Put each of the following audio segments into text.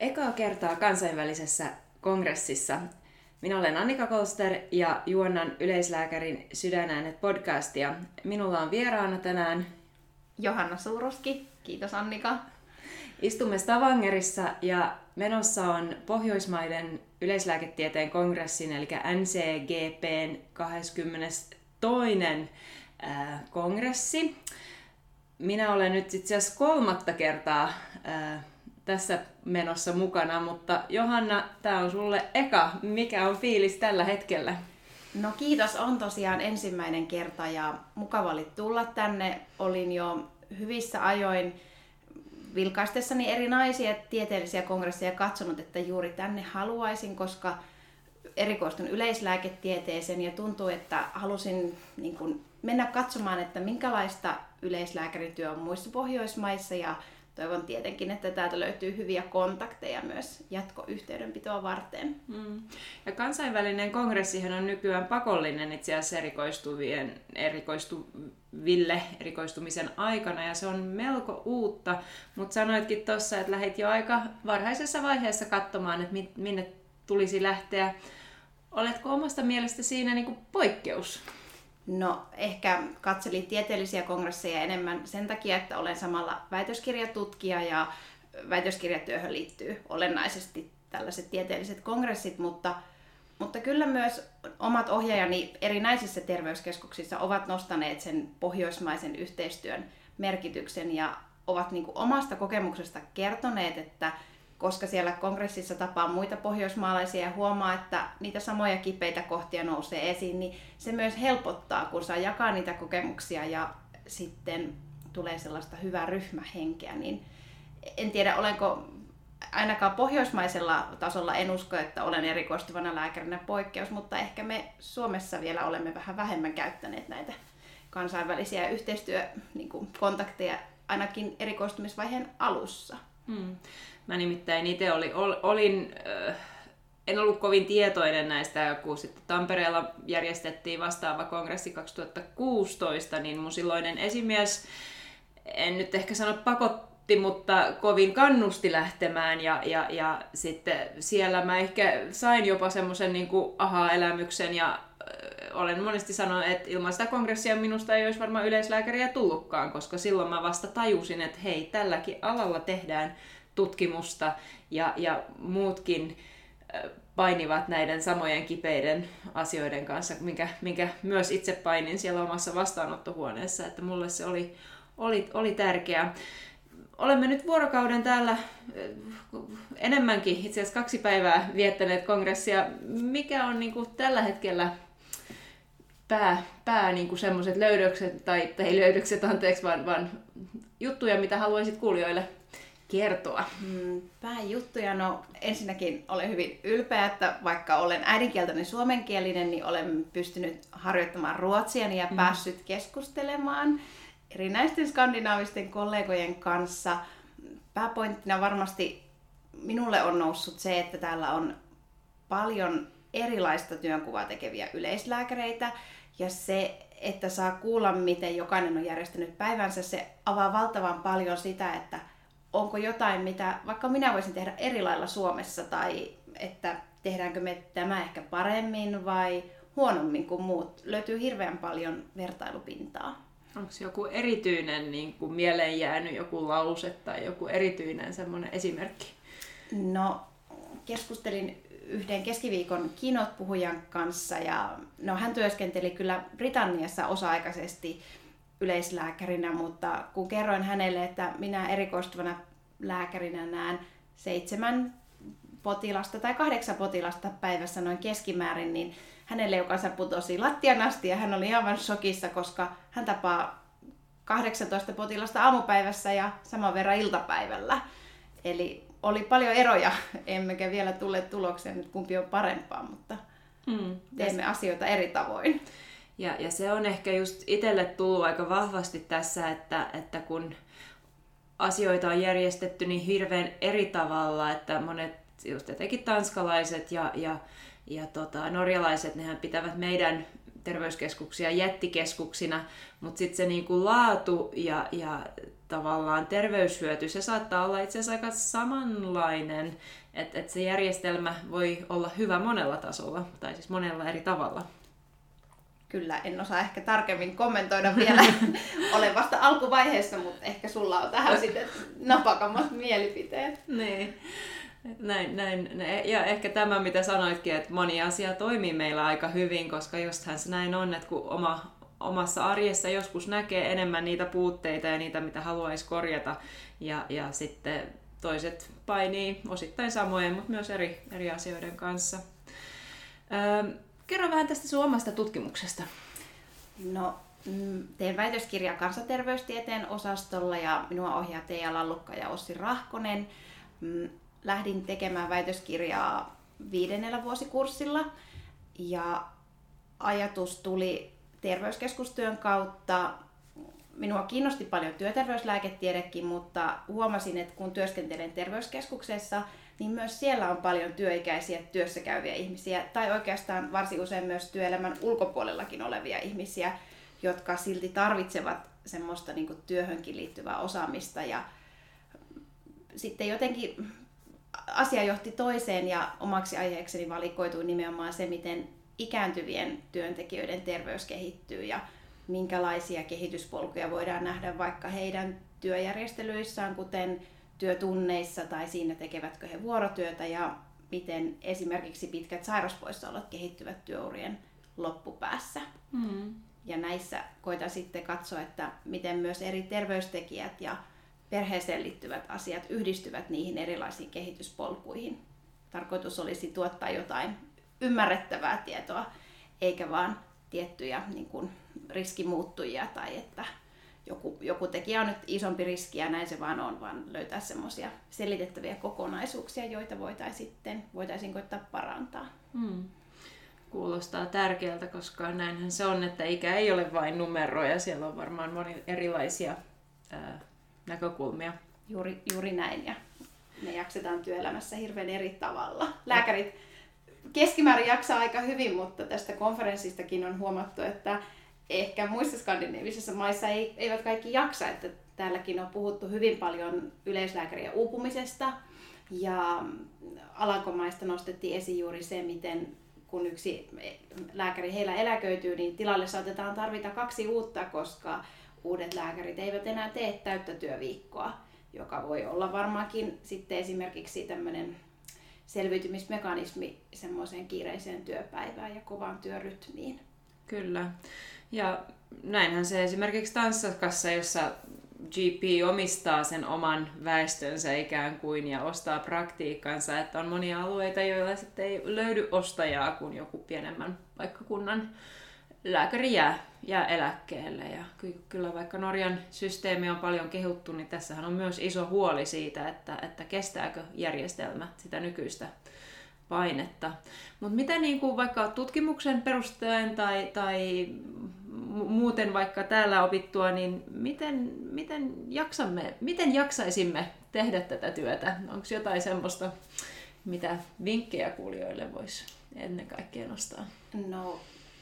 Ekaa kertaa kansainvälisessä kongressissa minä olen Annika Kolster ja juonnan yleislääkärin Sydänäänet podcastia. Minulla on vieraana tänään Johanna Suuroski. Kiitos Annika. Istumme Stavangerissa ja menossa on Pohjoismaiden yleislääketieteen kongressin eli NCGPn 22. kongressi. Minä olen nyt itse asiassa kolmatta kertaa tässä menossa mukana, mutta Johanna, tämä on sulle eka. Mikä on fiilis tällä hetkellä? No kiitos, on tosiaan ensimmäinen kerta ja mukava oli tulla tänne. Olin jo hyvissä ajoin vilkaistessani eri naisia tieteellisiä kongresseja katsonut, että juuri tänne haluaisin, koska erikoistun yleislääketieteeseen ja tuntuu, että halusin niin kuin, mennä katsomaan, että minkälaista yleislääkärityö on muissa Pohjoismaissa ja toivon tietenkin, että täältä löytyy hyviä kontakteja myös jatkoyhteydenpitoa varten. Mm. Ja kansainvälinen kongressihan on nykyään pakollinen itse asiassa erikoistuvien, erikoistuville erikoistumisen aikana ja se on melko uutta, mutta sanoitkin tuossa, että lähdit jo aika varhaisessa vaiheessa katsomaan, että minne tulisi lähteä. Oletko omasta mielestä siinä niin poikkeus? No ehkä katselin tieteellisiä kongresseja enemmän sen takia, että olen samalla väitöskirjatutkija ja väitöskirjatyöhön liittyy olennaisesti tällaiset tieteelliset kongressit, mutta, mutta kyllä myös omat ohjaajani erinäisissä terveyskeskuksissa ovat nostaneet sen pohjoismaisen yhteistyön merkityksen ja ovat niin omasta kokemuksesta kertoneet, että koska siellä kongressissa tapaa muita pohjoismaalaisia ja huomaa, että niitä samoja kipeitä kohtia nousee esiin, niin se myös helpottaa, kun saa jakaa niitä kokemuksia ja sitten tulee sellaista hyvää ryhmähenkeä. Niin en tiedä, olenko ainakaan pohjoismaisella tasolla en usko, että olen erikoistuvana lääkärinä poikkeus, mutta ehkä me Suomessa vielä olemme vähän vähemmän käyttäneet näitä kansainvälisiä yhteistyökontakteja ainakin erikoistumisvaiheen alussa. Hmm. Mä nimittäin itse oli, ol, olin, äh, en ollut kovin tietoinen näistä, kun sitten Tampereella järjestettiin vastaava kongressi 2016, niin mun silloinen esimies, en nyt ehkä sano pakotti, mutta kovin kannusti lähtemään ja, ja, ja sitten siellä mä ehkä sain jopa semmoisen niin aha-elämyksen ja olen monesti sanonut, että ilman sitä kongressia minusta ei olisi varmaan yleislääkäriä tullutkaan, koska silloin mä vasta tajusin, että hei, tälläkin alalla tehdään tutkimusta ja, ja muutkin painivat näiden samojen kipeiden asioiden kanssa, minkä, minkä myös itse painin siellä omassa vastaanottohuoneessa, että mulle se oli, oli, oli tärkeää. Olemme nyt vuorokauden täällä enemmänkin, itse asiassa kaksi päivää viettäneet kongressia. Mikä on niin kuin tällä hetkellä pää, pää niin kuin semmoiset löydökset, tai, tai löydökset anteeksi, vaan, vaan juttuja, mitä haluaisit kuulijoille kertoa? Mm, pääjuttuja, no ensinnäkin olen hyvin ylpeä, että vaikka olen äidinkieltäni suomenkielinen, niin olen pystynyt harjoittamaan ruotsia ja mm. päässyt keskustelemaan erinäisten skandinaavisten kollegojen kanssa. Pääpointtina varmasti minulle on noussut se, että täällä on paljon erilaista työnkuvaa tekeviä yleislääkäreitä ja se, että saa kuulla, miten jokainen on järjestänyt päivänsä, se avaa valtavan paljon sitä, että onko jotain, mitä vaikka minä voisin tehdä eri lailla Suomessa tai että tehdäänkö me tämä ehkä paremmin vai huonommin kuin muut. Löytyy hirveän paljon vertailupintaa. Onko joku erityinen niin kuin mieleen jäänyt joku lause tai joku erityinen semmoinen esimerkki? No, keskustelin yhden keskiviikon kinot-puhujan kanssa ja no, hän työskenteli kyllä Britanniassa osa-aikaisesti yleislääkärinä, mutta kun kerroin hänelle, että minä erikoistuvana lääkärinä näen seitsemän potilasta tai kahdeksan potilasta päivässä noin keskimäärin, niin hänelle joka putosi lattian asti ja hän oli aivan shokissa, koska hän tapaa 18 potilasta aamupäivässä ja saman verran iltapäivällä. Eli oli paljon eroja, emmekä vielä tule tulokseen, että kumpi on parempaa, mutta mm. teemme asioita eri tavoin. Ja, ja se on ehkä just itselle tullut aika vahvasti tässä, että, että kun asioita on järjestetty niin hirveän eri tavalla, että monet just etenkin tanskalaiset ja, ja, ja tota, norjalaiset, nehän pitävät meidän terveyskeskuksia jättikeskuksina, mutta sitten se niinku laatu ja, ja tavallaan terveyshyöty, se saattaa olla itse asiassa aika samanlainen, että et se järjestelmä voi olla hyvä monella tasolla, tai siis monella eri tavalla. Kyllä, en osaa ehkä tarkemmin kommentoida vielä. Olen vasta alkuvaiheessa, mutta ehkä sulla on tähän sitten napakammat mielipiteet. Niin. Näin, näin. Ja ehkä tämä, mitä sanoitkin, että moni asia toimii meillä aika hyvin, koska justhän se näin on, että kun oma, omassa arjessa joskus näkee enemmän niitä puutteita ja niitä, mitä haluaisi korjata, ja, ja sitten toiset painii osittain samojen, mutta myös eri, eri asioiden kanssa. Öö, kerro vähän tästä sun omasta tutkimuksesta. No, mm, teen väitöskirjaa kansanterveystieteen osastolla ja minua ohjaa Teija Lallukka ja Ossi Rahkonen. Mm, lähdin tekemään väitöskirjaa viidennellä vuosikurssilla ja ajatus tuli terveyskeskustyön kautta. Minua kiinnosti paljon työterveyslääketiedekin, mutta huomasin, että kun työskentelen terveyskeskuksessa, niin myös siellä on paljon työikäisiä työssä käyviä ihmisiä, tai oikeastaan varsin usein myös työelämän ulkopuolellakin olevia ihmisiä, jotka silti tarvitsevat semmoista niin työhönkin liittyvää osaamista. Ja sitten jotenkin asia johti toiseen ja omaksi aiheekseni valikoitui nimenomaan se, miten ikääntyvien työntekijöiden terveys kehittyy ja minkälaisia kehityspolkuja voidaan nähdä vaikka heidän työjärjestelyissään, kuten työtunneissa tai siinä tekevätkö he vuorotyötä ja miten esimerkiksi pitkät sairauspoissaolot kehittyvät työurien loppupäässä. Mm. Ja näissä koitan sitten katsoa, että miten myös eri terveystekijät ja perheeseen liittyvät asiat yhdistyvät niihin erilaisiin kehityspolkuihin. Tarkoitus olisi tuottaa jotain ymmärrettävää tietoa, eikä vaan tiettyjä niin kuin, riskimuuttujia tai että joku, joku tekijä on nyt isompi riski ja näin se vaan on, vaan löytää semmoisia selitettäviä kokonaisuuksia, joita voitaisiin sitten voitaisiin koittaa parantaa. Hmm. Kuulostaa tärkeältä, koska näinhän se on, että ikä ei ole vain numeroja, siellä on varmaan moni erilaisia ää, näkökulmia. Juuri, juuri näin ja me jaksetaan työelämässä hirveän eri tavalla. Lääkärit keskimäärin jaksaa aika hyvin, mutta tästä konferenssistakin on huomattu, että ehkä muissa skandinaavisissa maissa ei, eivät kaikki jaksa, että täälläkin on puhuttu hyvin paljon yleislääkärien uupumisesta. Ja Alankomaista nostettiin esiin juuri se, miten kun yksi lääkäri heillä eläköityy, niin tilalle saatetaan tarvita kaksi uutta, koska uudet lääkärit eivät enää tee täyttä työviikkoa, joka voi olla varmaankin sitten esimerkiksi tämmöinen selviytymismekanismi semmoiseen kiireiseen työpäivään ja kovaan työrytmiin. Kyllä. Ja näinhän se esimerkiksi Tanssakassa, jossa GP omistaa sen oman väestönsä ikään kuin ja ostaa praktiikkansa, että on monia alueita, joilla sitten ei löydy ostajaa, kun joku pienemmän paikkakunnan lääkäri jää, jää eläkkeelle. Ja kyllä vaikka Norjan systeemi on paljon kehuttu, niin tässähän on myös iso huoli siitä, että, että kestääkö järjestelmä sitä nykyistä painetta. Mutta mitä niin kuin vaikka tutkimuksen perusteella tai, tai muuten vaikka täällä opittua, niin miten, miten, jaksamme, miten jaksaisimme tehdä tätä työtä? Onko jotain semmoista, mitä vinkkejä kuulijoille voisi ennen kaikkea nostaa? No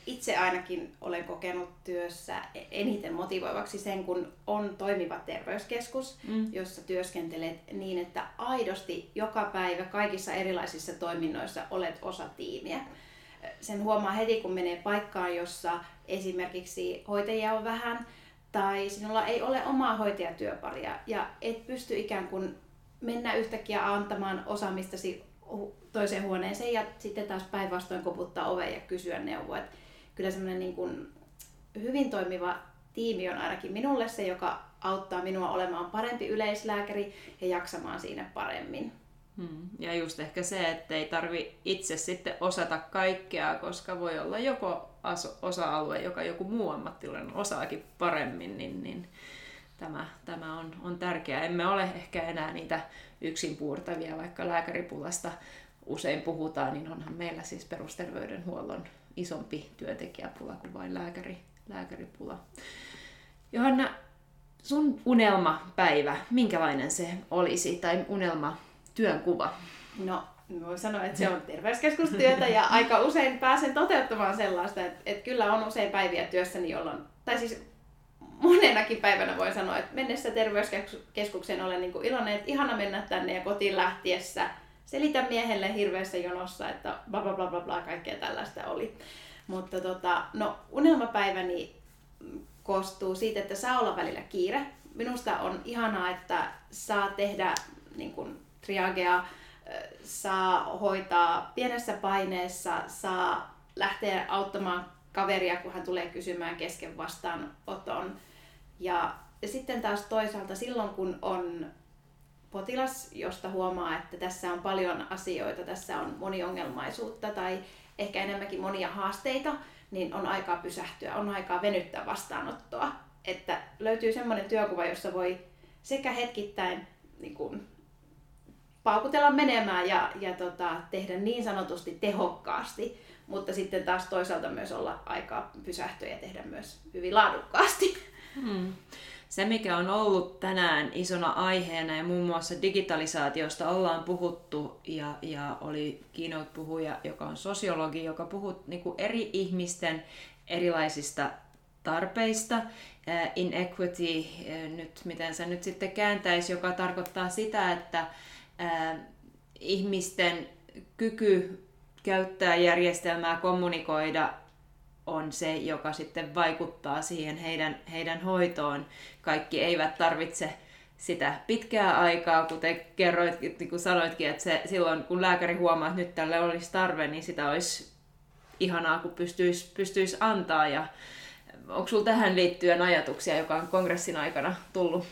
itse ainakin olen kokenut työssä eniten motivoivaksi sen, kun on toimiva terveyskeskus, mm. jossa työskentelet niin, että aidosti joka päivä kaikissa erilaisissa toiminnoissa olet osa tiimiä. Sen huomaa heti, kun menee paikkaan, jossa esimerkiksi hoitajia on vähän tai sinulla ei ole omaa hoitajatyöparia ja et pysty ikään kuin mennä yhtäkkiä antamaan osaamistasi toiseen huoneeseen ja sitten taas päinvastoin koputtaa oveen ja kysyä neuvoa kyllä semmoinen niin kuin hyvin toimiva tiimi on ainakin minulle se, joka auttaa minua olemaan parempi yleislääkäri ja jaksamaan siinä paremmin. Hmm. Ja just ehkä se, että ei tarvi itse sitten osata kaikkea, koska voi olla joko osa-alue, joka joku muu ammattilainen osaakin paremmin, niin, niin tämä, tämä on, on tärkeää. Emme ole ehkä enää niitä yksin puurtavia, vaikka lääkäripulasta usein puhutaan, niin onhan meillä siis perusterveydenhuollon isompi työntekijäpula kuin vain lääkäri, lääkäripula. Johanna, sun unelmapäivä, minkälainen se olisi, tai unelma työnkuva? No, voi sanoa, että se on terveyskeskustyötä ja aika usein pääsen toteuttamaan sellaista, että, että kyllä on usein päiviä työssäni, jolloin, tai siis monenakin päivänä voin sanoa, että mennessä terveyskeskukseen olen niin kuin iloinen, että ihana mennä tänne ja kotiin lähtiessä selitä miehelle hirveässä jonossa, että bla bla bla bla, bla kaikkea tällaista oli. Mutta tota, no, unelmapäiväni koostuu siitä, että saa olla välillä kiire. Minusta on ihanaa, että saa tehdä niin kuin, triagea, saa hoitaa pienessä paineessa, saa lähteä auttamaan kaveria, kun hän tulee kysymään kesken vastaanoton. Ja, sitten taas toisaalta silloin, kun on potilas, josta huomaa, että tässä on paljon asioita, tässä on moniongelmaisuutta tai ehkä enemmänkin monia haasteita, niin on aikaa pysähtyä, on aikaa venyttää vastaanottoa. Että löytyy semmoinen työkuva, jossa voi sekä hetkittäin niin kuin, paukutella menemään ja, ja tota, tehdä niin sanotusti tehokkaasti, mutta sitten taas toisaalta myös olla aikaa pysähtyä ja tehdä myös hyvin laadukkaasti. Hmm. Se, mikä on ollut tänään isona aiheena ja muun muassa digitalisaatiosta ollaan puhuttu ja, ja oli keynote-puhuja, joka on sosiologi, joka puhuu niin eri ihmisten erilaisista tarpeista. inequity, nyt miten se nyt sitten kääntäisi, joka tarkoittaa sitä, että ihmisten kyky käyttää järjestelmää, kommunikoida on se, joka sitten vaikuttaa siihen heidän, heidän hoitoon. Kaikki eivät tarvitse sitä pitkää aikaa, kuten kerroit, niin kuin sanoitkin, että se, silloin kun lääkäri huomaa, että nyt tälle olisi tarve, niin sitä olisi ihanaa, kun pystyisi, pystyisi antaa. Ja onko sinulla tähän liittyen ajatuksia, joka on kongressin aikana tullut?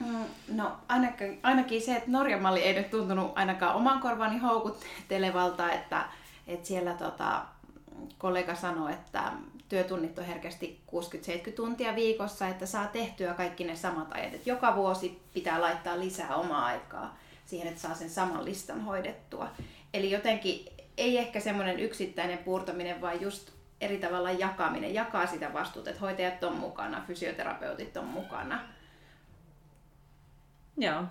Mm, no ainakin, ainakin se, että Norjan malli ei nyt tuntunut ainakaan oman korvani houkuttelevalta, että, että siellä tota, kollega sanoi, että työtunnit on herkästi 60-70 tuntia viikossa, että saa tehtyä kaikki ne samat ajat. Että joka vuosi pitää laittaa lisää omaa aikaa siihen, että saa sen saman listan hoidettua. Eli jotenkin ei ehkä semmoinen yksittäinen puurtaminen, vaan just eri tavalla jakaminen, jakaa sitä vastuuta, että hoitajat on mukana, fysioterapeutit on mukana. Joo,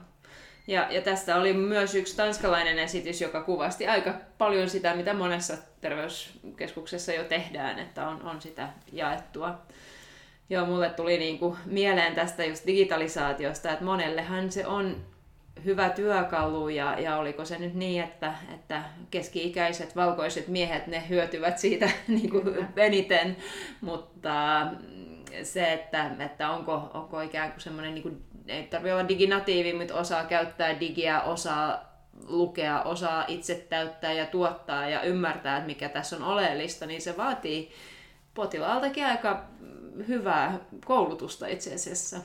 ja, ja tästä oli myös yksi tanskalainen esitys, joka kuvasti aika paljon sitä, mitä monessa terveyskeskuksessa jo tehdään, että on, on sitä jaettua. Joo, mulle tuli niin kuin mieleen tästä just digitalisaatiosta, että monellehan se on hyvä työkalu ja, ja oliko se nyt niin, että, että keski-ikäiset valkoiset miehet, ne hyötyvät siitä niin kuin eniten, mutta se, että, että onko, onko ikään kuin semmoinen niin ei tarvitse olla diginatiivi, mutta osaa käyttää digiä, osaa lukea, osaa itse täyttää ja tuottaa ja ymmärtää, että mikä tässä on oleellista, niin se vaatii potilaaltakin aika hyvää koulutusta itse asiassa.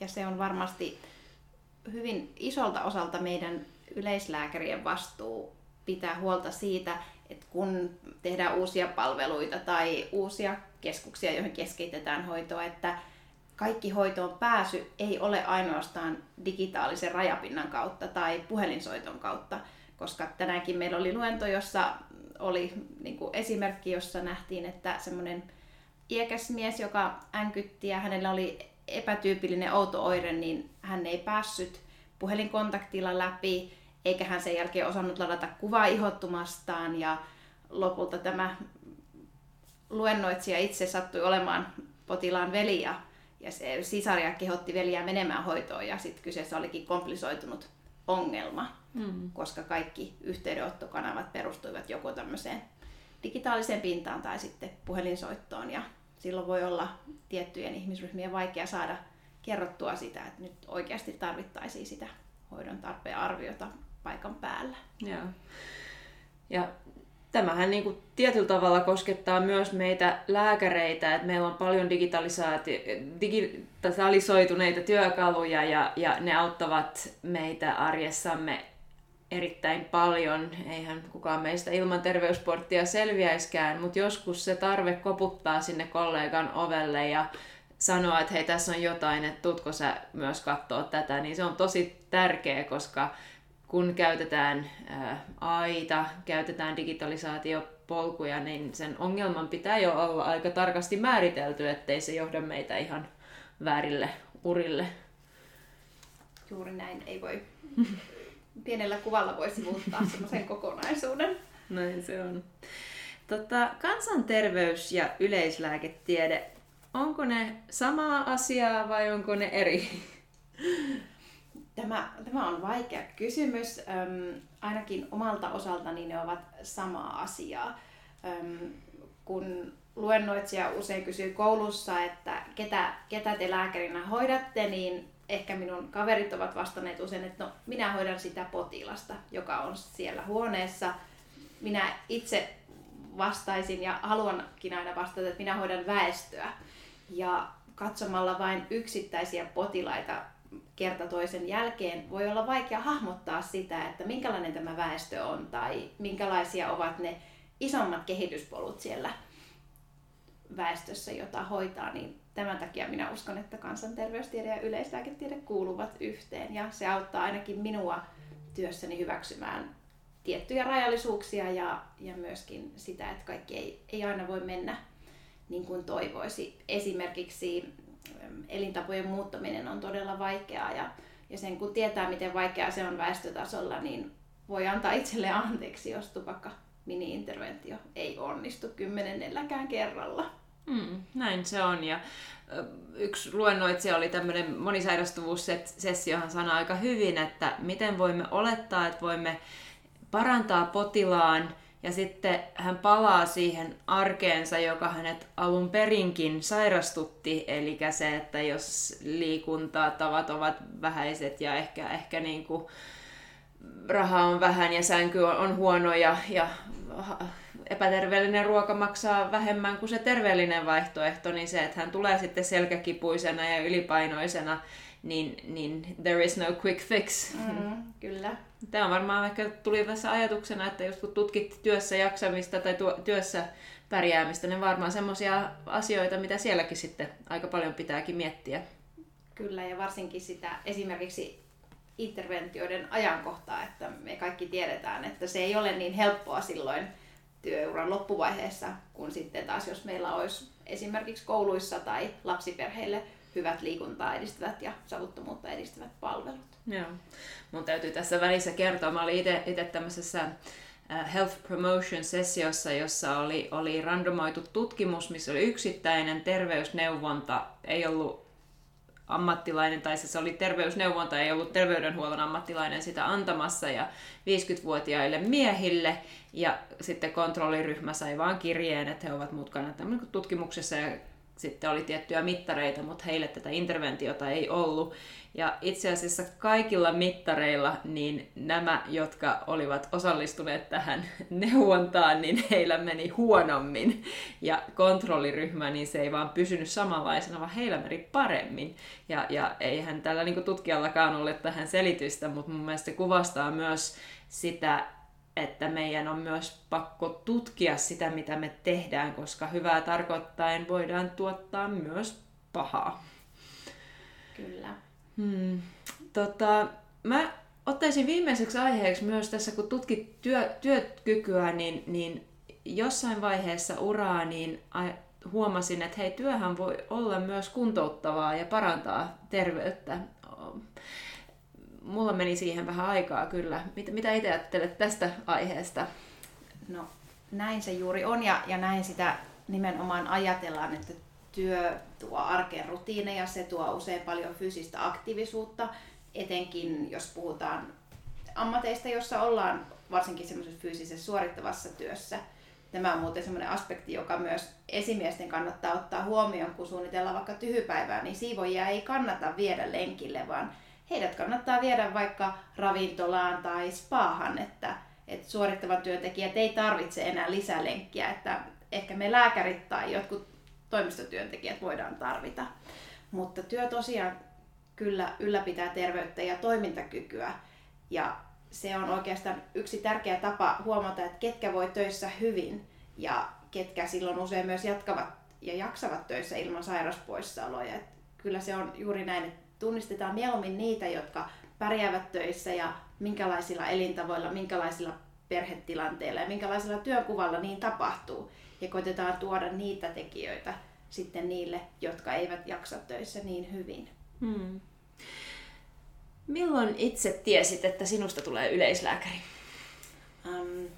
Ja se on varmasti hyvin isolta osalta meidän yleislääkärien vastuu pitää huolta siitä, että kun tehdään uusia palveluita tai uusia keskuksia, joihin keskitetään hoitoa, että kaikki hoitoon pääsy ei ole ainoastaan digitaalisen rajapinnan kautta tai puhelinsoiton kautta, koska tänäänkin meillä oli luento, jossa oli niin esimerkki, jossa nähtiin, että semmoinen iäkäs mies, joka änkytti ja hänellä oli epätyypillinen outo oire, niin hän ei päässyt puhelinkontaktilla läpi, eikä hän sen jälkeen osannut ladata kuvaa ihottumastaan ja lopulta tämä luennoitsija itse sattui olemaan potilaan veli ja ja se sisaria kehotti veliä menemään hoitoon ja sitten kyseessä olikin komplisoitunut ongelma, mm. koska kaikki yhteydenottokanavat perustuivat joko tämmöiseen digitaaliseen pintaan tai sitten puhelinsoittoon ja silloin voi olla tiettyjen ihmisryhmien vaikea saada kerrottua sitä, että nyt oikeasti tarvittaisiin sitä hoidon tarpeen arviota paikan päällä. Joo. Ja tämähän niin kuin tietyllä tavalla koskettaa myös meitä lääkäreitä, että meillä on paljon digitalisoituneita työkaluja ja, ja ne auttavat meitä arjessamme erittäin paljon. Eihän kukaan meistä ilman terveysporttia selviäiskään, mutta joskus se tarve koputtaa sinne kollegan ovelle ja sanoa, että hei tässä on jotain, että tutko sä myös katsoa tätä, niin se on tosi tärkeä, koska kun käytetään ää, aita, käytetään digitalisaatiopolkuja, niin sen ongelman pitää jo olla aika tarkasti määritelty, ettei se johda meitä ihan väärille urille. Juuri näin, ei voi pienellä kuvalla voi sivuttaa semmoisen kokonaisuuden. Näin se on. Tota, kansanterveys ja yleislääketiede onko ne samaa asiaa vai onko ne eri? Tämä, tämä on vaikea kysymys. Öm, ainakin omalta osaltani ne ovat samaa asiaa. Öm, kun luennoitsija usein kysyy koulussa, että ketä, ketä te lääkärinä hoidatte, niin ehkä minun kaverit ovat vastanneet usein, että no, minä hoidan sitä potilasta, joka on siellä huoneessa. Minä itse vastaisin ja haluankin aina vastata, että minä hoidan väestöä. Ja katsomalla vain yksittäisiä potilaita kerta toisen jälkeen voi olla vaikea hahmottaa sitä, että minkälainen tämä väestö on tai minkälaisia ovat ne isommat kehityspolut siellä väestössä, jota hoitaa, niin tämän takia minä uskon, että kansanterveystiede ja yleislääketiede kuuluvat yhteen ja se auttaa ainakin minua työssäni hyväksymään tiettyjä rajallisuuksia ja, ja myöskin sitä, että kaikki ei, ei aina voi mennä niin kuin toivoisi. Esimerkiksi elintapojen muuttaminen on todella vaikeaa ja, ja sen kun tietää, miten vaikeaa se on väestötasolla, niin voi antaa itselle anteeksi, jos tupakka mini-interventio ei onnistu kymmenennelläkään kerralla. Mm, näin se on. Ja yksi luennoitsija oli tämmöinen monisairastuvuussessio, hän sanoi aika hyvin, että miten voimme olettaa, että voimme parantaa potilaan ja sitten hän palaa siihen arkeensa, joka hänet alun perinkin sairastutti, eli se, että jos liikuntatavat ovat vähäiset ja ehkä, ehkä niin kuin raha on vähän ja sänky on, on huono ja, ja epäterveellinen ruoka maksaa vähemmän kuin se terveellinen vaihtoehto, niin se, että hän tulee sitten selkäkipuisena ja ylipainoisena, niin, niin there is no quick fix. Mm, kyllä. Tämä on varmaan ehkä tuli tässä ajatuksena, että jos kun tutkit työssä jaksamista tai tuo, työssä pärjäämistä, niin varmaan semmoisia asioita, mitä sielläkin sitten aika paljon pitääkin miettiä. Kyllä, ja varsinkin sitä esimerkiksi interventioiden ajankohtaa, että me kaikki tiedetään, että se ei ole niin helppoa silloin työuran loppuvaiheessa, kun sitten taas jos meillä olisi esimerkiksi kouluissa tai lapsiperheille hyvät liikuntaa edistävät ja savuttomuutta edistävät palvelut. Joo. Mun täytyy tässä välissä kertoa, mä olin itse tämmöisessä äh, Health Promotion-sessiossa, jossa oli, oli randomoitu tutkimus, missä oli yksittäinen terveysneuvonta, ei ollut ammattilainen, tai se oli terveysneuvonta, ei ollut terveydenhuollon ammattilainen sitä antamassa, ja 50-vuotiaille miehille, ja sitten kontrolliryhmä sai vaan kirjeen, että he ovat mukana tutkimuksessa, ja sitten oli tiettyjä mittareita, mutta heille tätä interventiota ei ollut. Ja itse asiassa kaikilla mittareilla, niin nämä, jotka olivat osallistuneet tähän neuvontaan, niin heillä meni huonommin. Ja kontrolliryhmä, niin se ei vaan pysynyt samanlaisena, vaan heillä meni paremmin. Ja, ja eihän tällä niin tutkijallakaan ole tähän selitystä, mutta mun mielestä se kuvastaa myös sitä että meidän on myös pakko tutkia sitä, mitä me tehdään, koska hyvää tarkoittaen voidaan tuottaa myös pahaa. Kyllä. Hmm. Tota, mä ottaisin viimeiseksi aiheeksi myös tässä, kun tutkit työ, työkykyä, niin, niin jossain vaiheessa uraa, niin huomasin, että hei, työhän voi olla myös kuntouttavaa ja parantaa terveyttä mulla meni siihen vähän aikaa kyllä. Mitä, mitä itse ajattelet tästä aiheesta? No näin se juuri on ja, ja näin sitä nimenomaan ajatellaan, että työ tuo arkeen rutiineja, se tuo usein paljon fyysistä aktiivisuutta, etenkin jos puhutaan ammateista, jossa ollaan varsinkin semmoisessa fyysisessä suorittavassa työssä. Tämä on muuten semmoinen aspekti, joka myös esimiesten kannattaa ottaa huomioon, kun suunnitellaan vaikka tyhypäivää, niin siivojia ei kannata viedä lenkille, vaan heidät kannattaa viedä vaikka ravintolaan tai spaahan, että, että suorittavat työntekijät ei tarvitse enää lisälenkkiä, että ehkä me lääkärit tai jotkut toimistotyöntekijät voidaan tarvita. Mutta työ tosiaan kyllä ylläpitää terveyttä ja toimintakykyä ja se on oikeastaan yksi tärkeä tapa huomata, että ketkä voi töissä hyvin ja ketkä silloin usein myös jatkavat ja jaksavat töissä ilman sairauspoissaoloja. Että kyllä se on juuri näin, että tunnistetaan mieluummin niitä, jotka pärjäävät töissä ja minkälaisilla elintavoilla, minkälaisilla perhetilanteilla ja minkälaisella työkuvalla niin tapahtuu. Ja koitetaan tuoda niitä tekijöitä sitten niille, jotka eivät jaksa töissä niin hyvin. Hmm. Milloin itse tiesit, että sinusta tulee yleislääkäri? Um,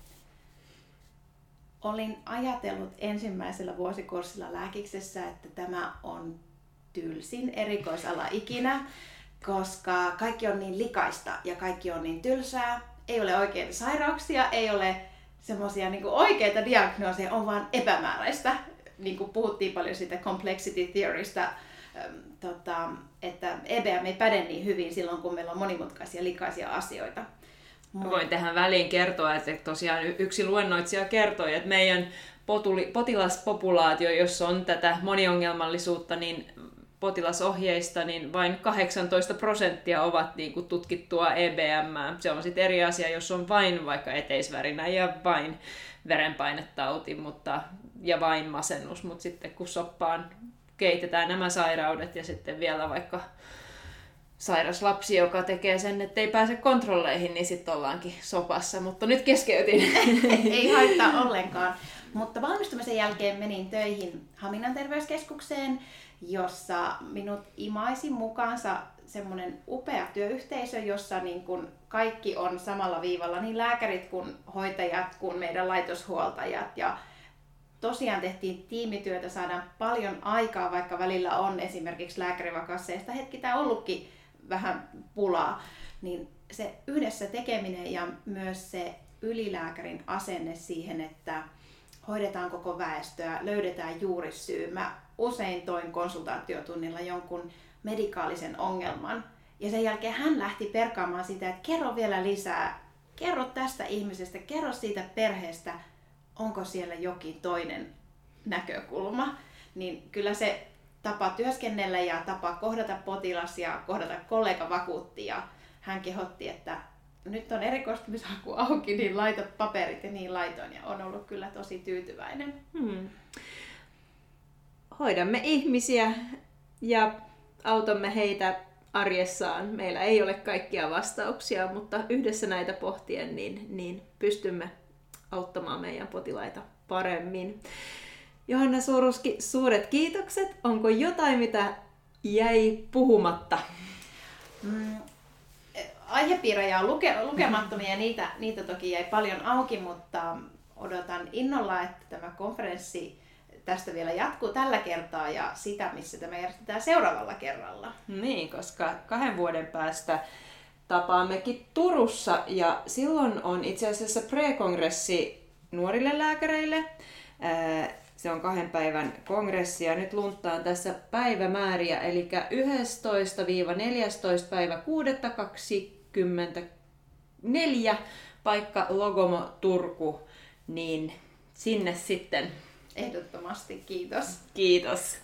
olin ajatellut ensimmäisellä vuosikurssilla lääkiksessä, että tämä on tylsin erikoisala ikinä, koska kaikki on niin likaista ja kaikki on niin tylsää. Ei ole oikeita sairauksia, ei ole semmoisia niin oikeita diagnooseja, on vaan epämääräistä. Niin kuin puhuttiin paljon siitä complexity theorysta, tota, että EBM ei päde niin hyvin silloin, kun meillä on monimutkaisia likaisia asioita. Voin tähän väliin kertoa, että tosiaan yksi luennoitsija kertoi, että meidän potilaspopulaatio, jossa on tätä moniongelmallisuutta, niin potilasohjeista, niin vain 18 prosenttia ovat niin kuin tutkittua EBM. Se on sitten eri asia, jos on vain vaikka eteisvärinä ja vain verenpainetauti mutta, ja vain masennus, mutta sitten kun soppaan keitetään nämä sairaudet ja sitten vielä vaikka sairas lapsi, joka tekee sen, että ei pääse kontrolleihin, niin sitten ollaankin sopassa. Mutta nyt keskeytin. ei haittaa ollenkaan. Mutta valmistumisen jälkeen menin töihin Haminan terveyskeskukseen, jossa minut imaisi mukaansa semmoinen upea työyhteisö, jossa niin kun kaikki on samalla viivalla, niin lääkärit kuin hoitajat kuin meidän laitoshuoltajat. Ja tosiaan tehtiin tiimityötä, saadaan paljon aikaa, vaikka välillä on esimerkiksi lääkärivakasseista hetki tämä ollutkin vähän pulaa, niin se yhdessä tekeminen ja myös se ylilääkärin asenne siihen, että hoidetaan koko väestöä, löydetään juurisyy. Mä usein toin konsultaatiotunnilla jonkun medikaalisen ongelman, ja sen jälkeen hän lähti perkaamaan sitä, että kerro vielä lisää, kerro tästä ihmisestä, kerro siitä perheestä, onko siellä jokin toinen näkökulma. Niin kyllä se tapa työskennellä ja tapa kohdata potilas ja kohdata kollega vakuutti ja hän kehotti, että nyt on erikoistumishaku auki, niin laita paperit ja niin laitoin ja on ollut kyllä tosi tyytyväinen. Hmm. Hoidamme ihmisiä ja autamme heitä arjessaan. Meillä ei ole kaikkia vastauksia, mutta yhdessä näitä pohtien niin, niin pystymme auttamaan meidän potilaita paremmin. Johanna Suuruski, suuret kiitokset. Onko jotain, mitä jäi puhumatta? Mm, aihepiirejä on luke, lukemattomia ja niitä, niitä toki jäi paljon auki, mutta odotan innolla, että tämä konferenssi tästä vielä jatkuu tällä kertaa ja sitä, missä tämä järjestetään seuraavalla kerralla. Niin, koska kahden vuoden päästä tapaammekin Turussa ja silloin on itse asiassa pre-kongressi nuorille lääkäreille. Se on kahden päivän kongressi ja nyt lunttaan tässä päivämääriä, eli 11-14 päivä 6.24 paikka Logomo Turku, niin sinne sitten. Ehdottomasti, kiitos. Kiitos.